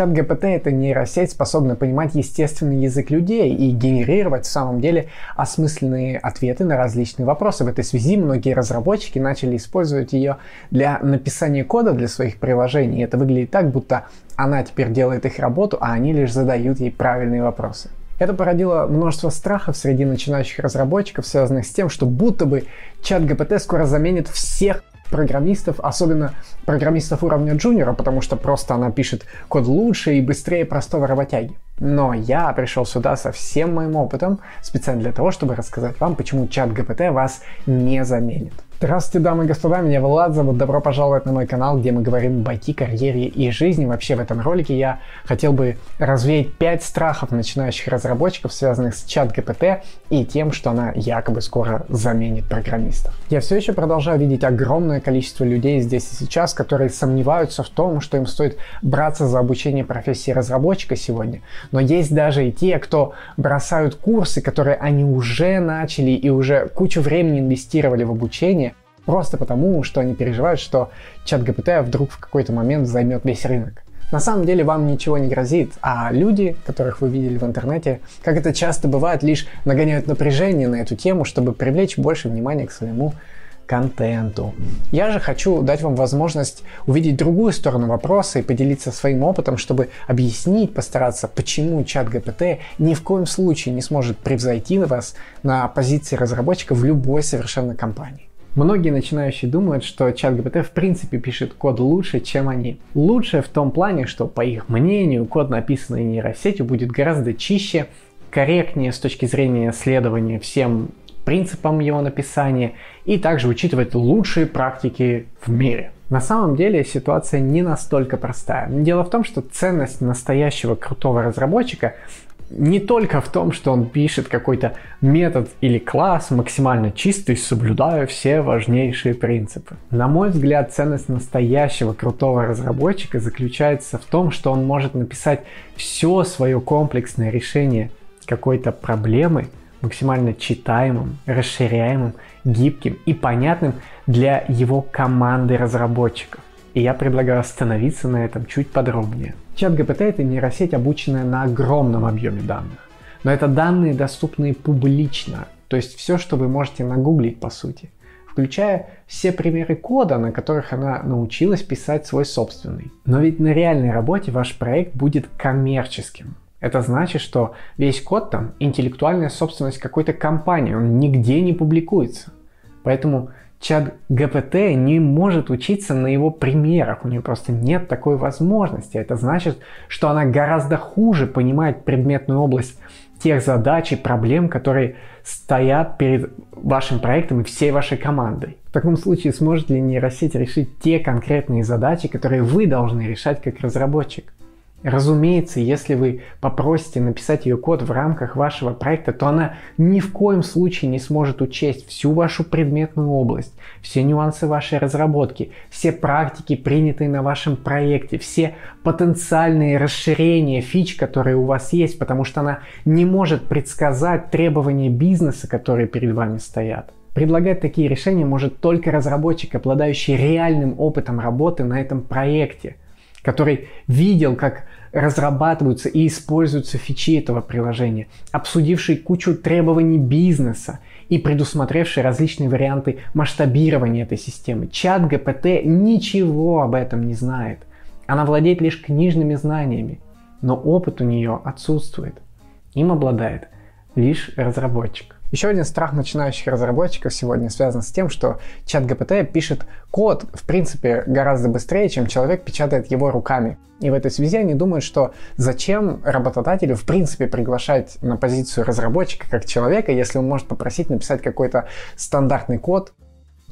Чат ГПТ — это нейросеть, способная понимать естественный язык людей и генерировать в самом деле осмысленные ответы на различные вопросы. В этой связи многие разработчики начали использовать ее для написания кода для своих приложений. Это выглядит так, будто она теперь делает их работу, а они лишь задают ей правильные вопросы. Это породило множество страхов среди начинающих разработчиков, связанных с тем, что будто бы чат ГПТ скоро заменит всех программистов, особенно программистов уровня джуниора, потому что просто она пишет код лучше и быстрее простого работяги. Но я пришел сюда со всем моим опытом, специально для того, чтобы рассказать вам, почему чат ГПТ вас не заменит. Здравствуйте, дамы и господа, меня Влад зовут, добро пожаловать на мой канал, где мы говорим о IT, карьере и жизни. Вообще в этом ролике я хотел бы развеять 5 страхов начинающих разработчиков, связанных с чат ГПТ и тем, что она якобы скоро заменит программистов. Я все еще продолжаю видеть огромное количество людей здесь и сейчас, которые сомневаются в том, что им стоит браться за обучение профессии разработчика сегодня. Но есть даже и те, кто бросают курсы, которые они уже начали и уже кучу времени инвестировали в обучение, Просто потому, что они переживают, что чат ГПТ вдруг в какой-то момент займет весь рынок. На самом деле вам ничего не грозит, а люди, которых вы видели в интернете, как это часто бывает, лишь нагоняют напряжение на эту тему, чтобы привлечь больше внимания к своему контенту. Я же хочу дать вам возможность увидеть другую сторону вопроса и поделиться своим опытом, чтобы объяснить, постараться, почему чат ГПТ ни в коем случае не сможет превзойти вас на позиции разработчика в любой совершенно компании. Многие начинающие думают, что чат GPT в принципе пишет код лучше, чем они. Лучше в том плане, что по их мнению код, написанный нейросетью, будет гораздо чище, корректнее с точки зрения следования всем принципам его написания и также учитывать лучшие практики в мире. На самом деле ситуация не настолько простая. Дело в том, что ценность настоящего крутого разработчика не только в том, что он пишет какой-то метод или класс максимально чистый, соблюдая все важнейшие принципы. На мой взгляд, ценность настоящего крутого разработчика заключается в том, что он может написать все свое комплексное решение какой-то проблемы максимально читаемым, расширяемым, гибким и понятным для его команды разработчиков. И я предлагаю остановиться на этом чуть подробнее. Чат GPT это нейросеть, обученная на огромном объеме данных. Но это данные, доступные публично, то есть все, что вы можете нагуглить по сути, включая все примеры кода, на которых она научилась писать свой собственный. Но ведь на реальной работе ваш проект будет коммерческим. Это значит, что весь код там интеллектуальная собственность какой-то компании, он нигде не публикуется. Поэтому чат ГПТ не может учиться на его примерах, у нее просто нет такой возможности. Это значит, что она гораздо хуже понимает предметную область тех задач и проблем, которые стоят перед вашим проектом и всей вашей командой. В таком случае сможет ли нейросеть решить те конкретные задачи, которые вы должны решать как разработчик? Разумеется, если вы попросите написать ее код в рамках вашего проекта, то она ни в коем случае не сможет учесть всю вашу предметную область, все нюансы вашей разработки, все практики, принятые на вашем проекте, все потенциальные расширения фич, которые у вас есть, потому что она не может предсказать требования бизнеса, которые перед вами стоят. Предлагать такие решения может только разработчик, обладающий реальным опытом работы на этом проекте – который видел, как разрабатываются и используются фичи этого приложения, обсудивший кучу требований бизнеса и предусмотревший различные варианты масштабирования этой системы. Чат ГПТ ничего об этом не знает. Она владеет лишь книжными знаниями, но опыт у нее отсутствует. Им обладает лишь разработчик. Еще один страх начинающих разработчиков сегодня связан с тем, что чат GPT пишет код, в принципе, гораздо быстрее, чем человек печатает его руками. И в этой связи они думают, что зачем работодателю в принципе приглашать на позицию разработчика как человека, если он может попросить написать какой-то стандартный код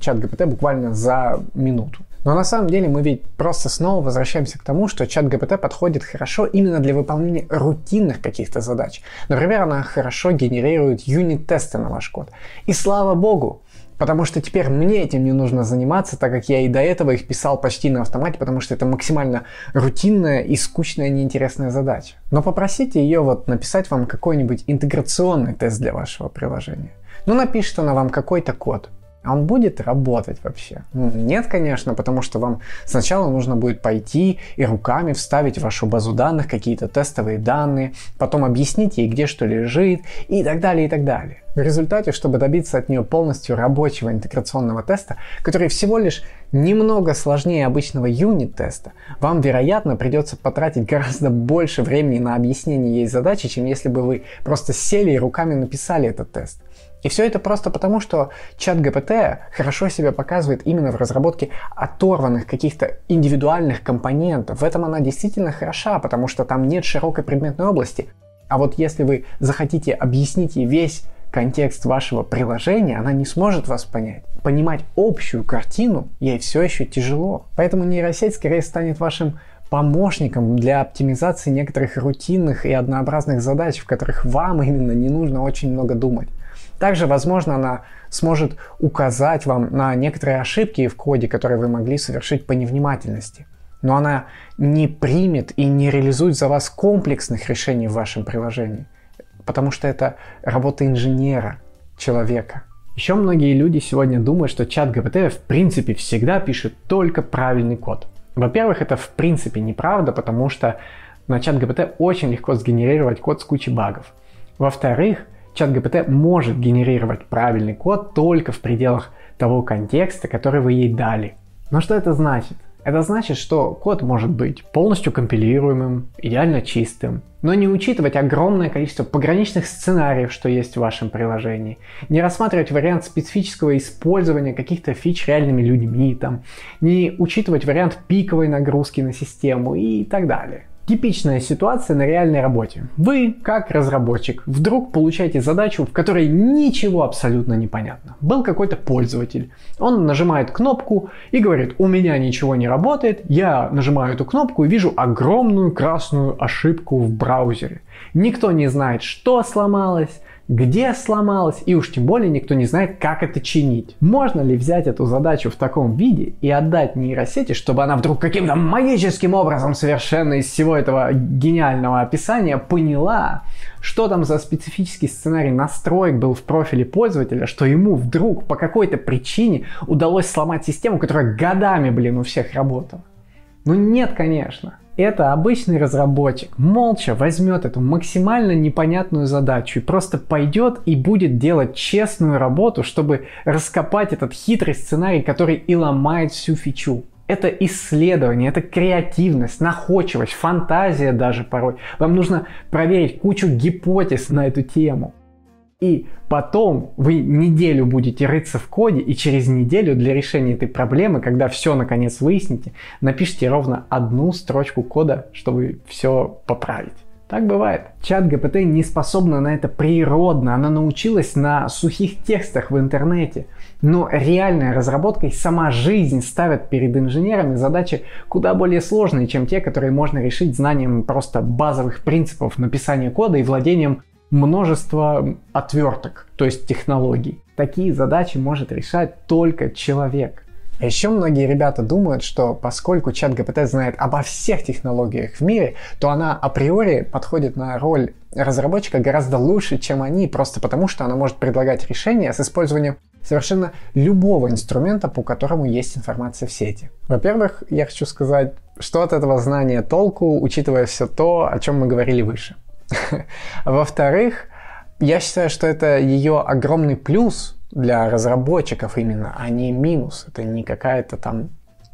чат GPT буквально за минуту. Но на самом деле мы ведь просто снова возвращаемся к тому, что чат GPT подходит хорошо именно для выполнения рутинных каких-то задач. Например, она хорошо генерирует юнит-тесты на ваш код. И слава богу, Потому что теперь мне этим не нужно заниматься, так как я и до этого их писал почти на автомате, потому что это максимально рутинная и скучная неинтересная задача. Но попросите ее вот написать вам какой-нибудь интеграционный тест для вашего приложения. Ну, напишет она вам какой-то код А он будет работать вообще? Нет, конечно, потому что вам сначала нужно будет пойти и руками вставить в вашу базу данных какие-то тестовые данные, потом объяснить ей, где что лежит и так далее, и так далее. В результате, чтобы добиться от нее полностью рабочего интеграционного теста, который всего лишь немного сложнее обычного юнит-теста, вам, вероятно, придется потратить гораздо больше времени на объяснение ей задачи, чем если бы вы просто сели и руками написали этот тест. И все это просто потому, что чат ГПТ хорошо себя показывает именно в разработке оторванных каких-то индивидуальных компонентов. В этом она действительно хороша, потому что там нет широкой предметной области. А вот если вы захотите объяснить ей весь контекст вашего приложения, она не сможет вас понять. Понимать общую картину ей все еще тяжело. Поэтому нейросеть скорее станет вашим помощником для оптимизации некоторых рутинных и однообразных задач, в которых вам именно не нужно очень много думать. Также, возможно, она сможет указать вам на некоторые ошибки в коде, которые вы могли совершить по невнимательности. Но она не примет и не реализует за вас комплексных решений в вашем приложении, потому что это работа инженера, человека. Еще многие люди сегодня думают, что чат GPT в принципе всегда пишет только правильный код. Во-первых, это в принципе неправда, потому что на чат GPT очень легко сгенерировать код с кучей багов. Во-вторых, чат GPT может генерировать правильный код только в пределах того контекста, который вы ей дали. Но что это значит? Это значит, что код может быть полностью компилируемым, идеально чистым, но не учитывать огромное количество пограничных сценариев, что есть в вашем приложении, не рассматривать вариант специфического использования каких-то фич реальными людьми, там, не учитывать вариант пиковой нагрузки на систему и так далее. Типичная ситуация на реальной работе. Вы, как разработчик, вдруг получаете задачу, в которой ничего абсолютно не понятно. Был какой-то пользователь. Он нажимает кнопку и говорит, у меня ничего не работает. Я нажимаю эту кнопку и вижу огромную красную ошибку в браузере. Никто не знает, что сломалось, где сломалось, и уж тем более никто не знает, как это чинить. Можно ли взять эту задачу в таком виде и отдать нейросети, чтобы она вдруг каким-то магическим образом совершенно из всего этого гениального описания поняла, что там за специфический сценарий настроек был в профиле пользователя, что ему вдруг по какой-то причине удалось сломать систему, которая годами, блин, у всех работала. Ну нет, конечно. Это обычный разработчик молча возьмет эту максимально непонятную задачу и просто пойдет и будет делать честную работу, чтобы раскопать этот хитрый сценарий, который и ломает всю фичу. Это исследование, это креативность, находчивость, фантазия даже порой. Вам нужно проверить кучу гипотез на эту тему. И потом вы неделю будете рыться в коде, и через неделю для решения этой проблемы, когда все наконец выясните, напишите ровно одну строчку кода, чтобы все поправить. Так бывает. Чат GPT не способна на это природно, она научилась на сухих текстах в интернете. Но реальная разработка и сама жизнь ставят перед инженерами задачи куда более сложные, чем те, которые можно решить знанием просто базовых принципов написания кода и владением множество отверток, то есть технологий. Такие задачи может решать только человек. А еще многие ребята думают, что поскольку чат GPT знает обо всех технологиях в мире, то она априори подходит на роль разработчика гораздо лучше, чем они, просто потому что она может предлагать решения с использованием совершенно любого инструмента, по которому есть информация в сети. Во-первых, я хочу сказать, что от этого знания толку, учитывая все то, о чем мы говорили выше. Во-вторых, я считаю, что это ее огромный плюс для разработчиков именно, а не минус. Это не какая-то там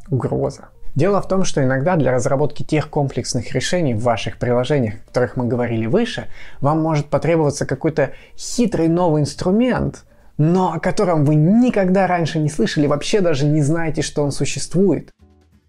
угроза. Дело в том, что иногда для разработки тех комплексных решений в ваших приложениях, о которых мы говорили выше, вам может потребоваться какой-то хитрый новый инструмент, но о котором вы никогда раньше не слышали, вообще даже не знаете, что он существует.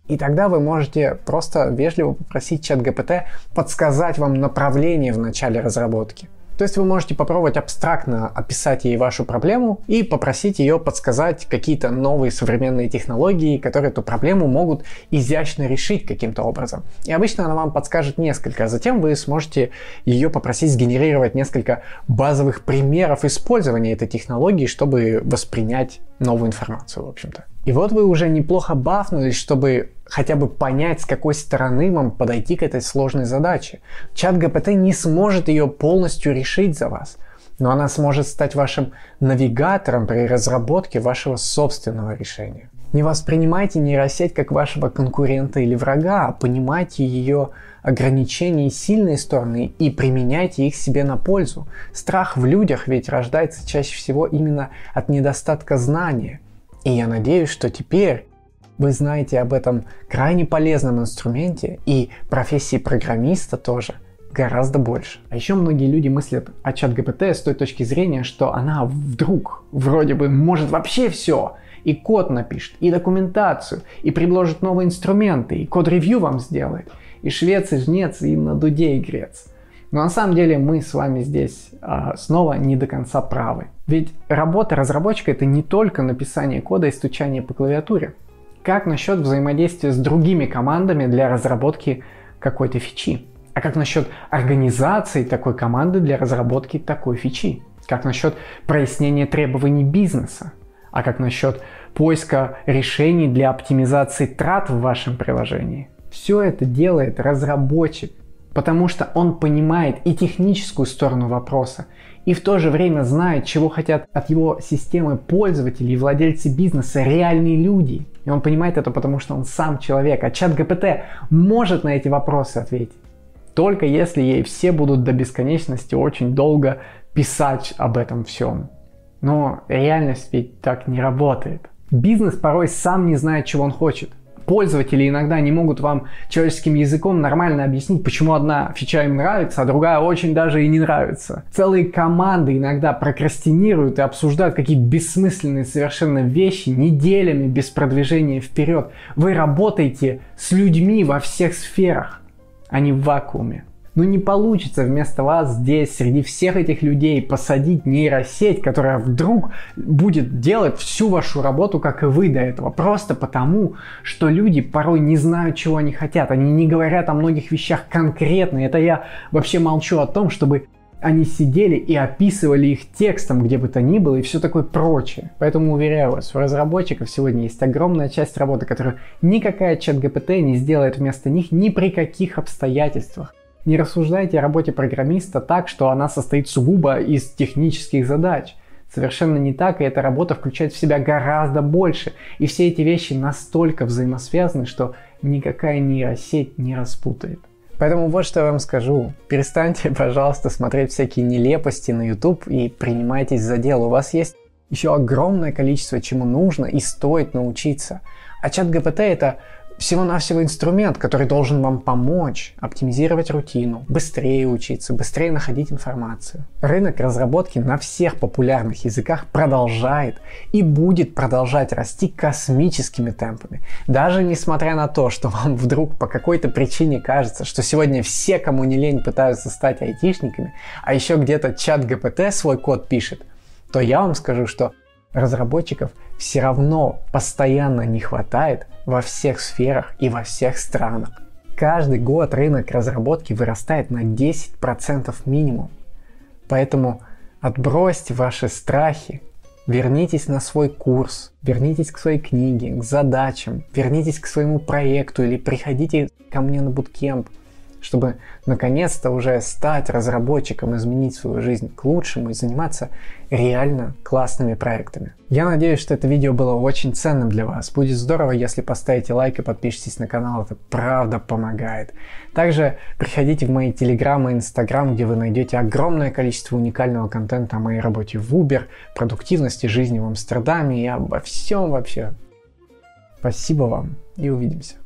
И тогда вы можете просто вежливо попросить чат GPT подсказать вам направление в начале разработки. То есть вы можете попробовать абстрактно описать ей вашу проблему и попросить ее подсказать какие-то новые современные технологии, которые эту проблему могут изящно решить каким-то образом. И обычно она вам подскажет несколько, а затем вы сможете ее попросить сгенерировать несколько базовых примеров использования этой технологии, чтобы воспринять новую информацию, в общем-то. И вот вы уже неплохо бафнулись, чтобы хотя бы понять, с какой стороны вам подойти к этой сложной задаче. Чат GPT не сможет ее полностью решить за вас. но она сможет стать вашим навигатором при разработке вашего собственного решения. Не воспринимайте нейросеть как вашего конкурента или врага, а понимайте ее ограничения и сильные стороны и применяйте их себе на пользу. Страх в людях ведь рождается чаще всего именно от недостатка знания. И я надеюсь, что теперь вы знаете об этом крайне полезном инструменте и профессии программиста тоже гораздо больше. А еще многие люди мыслят о чат ГПТ с той точки зрения, что она вдруг вроде бы может вообще все. И код напишет, и документацию, и предложит новые инструменты, и код-ревью вам сделает и швец, и жнец, и на дуде и грец. Но на самом деле мы с вами здесь а, снова не до конца правы. Ведь работа разработчика это не только написание кода и стучание по клавиатуре. Как насчет взаимодействия с другими командами для разработки какой-то фичи? А как насчет организации такой команды для разработки такой фичи? Как насчет прояснения требований бизнеса? А как насчет поиска решений для оптимизации трат в вашем приложении? Все это делает разработчик, потому что он понимает и техническую сторону вопроса, и в то же время знает, чего хотят от его системы пользователи и владельцы бизнеса, реальные люди. И он понимает это, потому что он сам человек. А чат ГПТ может на эти вопросы ответить. Только если ей все будут до бесконечности очень долго писать об этом всем. Но реальность ведь так не работает. Бизнес порой сам не знает, чего он хочет пользователи иногда не могут вам человеческим языком нормально объяснить, почему одна фича им нравится, а другая очень даже и не нравится. Целые команды иногда прокрастинируют и обсуждают какие бессмысленные совершенно вещи неделями без продвижения вперед. Вы работаете с людьми во всех сферах, а не в вакууме. Но ну, не получится вместо вас здесь, среди всех этих людей, посадить нейросеть, которая вдруг будет делать всю вашу работу, как и вы до этого. Просто потому, что люди порой не знают, чего они хотят. Они не говорят о многих вещах конкретно. Это я вообще молчу о том, чтобы они сидели и описывали их текстом, где бы то ни было, и все такое прочее. Поэтому уверяю вас, у разработчиков сегодня есть огромная часть работы, которую никакая чат ГПТ не сделает вместо них ни при каких обстоятельствах. Не рассуждайте о работе программиста так, что она состоит сугубо из технических задач. Совершенно не так, и эта работа включает в себя гораздо больше. И все эти вещи настолько взаимосвязаны, что никакая нейросеть не распутает. Поэтому вот что я вам скажу. Перестаньте, пожалуйста, смотреть всякие нелепости на YouTube и принимайтесь за дело. У вас есть еще огромное количество чему нужно и стоит научиться. А чат ГПТ это всего-навсего инструмент, который должен вам помочь оптимизировать рутину, быстрее учиться, быстрее находить информацию. Рынок разработки на всех популярных языках продолжает и будет продолжать расти космическими темпами. Даже несмотря на то, что вам вдруг по какой-то причине кажется, что сегодня все, кому не лень, пытаются стать айтишниками, а еще где-то чат ГПТ свой код пишет, то я вам скажу, что разработчиков все равно постоянно не хватает во всех сферах и во всех странах. Каждый год рынок разработки вырастает на 10% минимум. Поэтому отбросьте ваши страхи, вернитесь на свой курс, вернитесь к своей книге, к задачам, вернитесь к своему проекту или приходите ко мне на буткемп – чтобы наконец-то уже стать разработчиком, изменить свою жизнь к лучшему и заниматься реально классными проектами. Я надеюсь, что это видео было очень ценным для вас. Будет здорово, если поставите лайк и подпишитесь на канал, это правда помогает. Также приходите в мои телеграм и инстаграм, где вы найдете огромное количество уникального контента о моей работе в Uber, продуктивности жизни в Амстердаме и обо всем вообще. Спасибо вам и увидимся.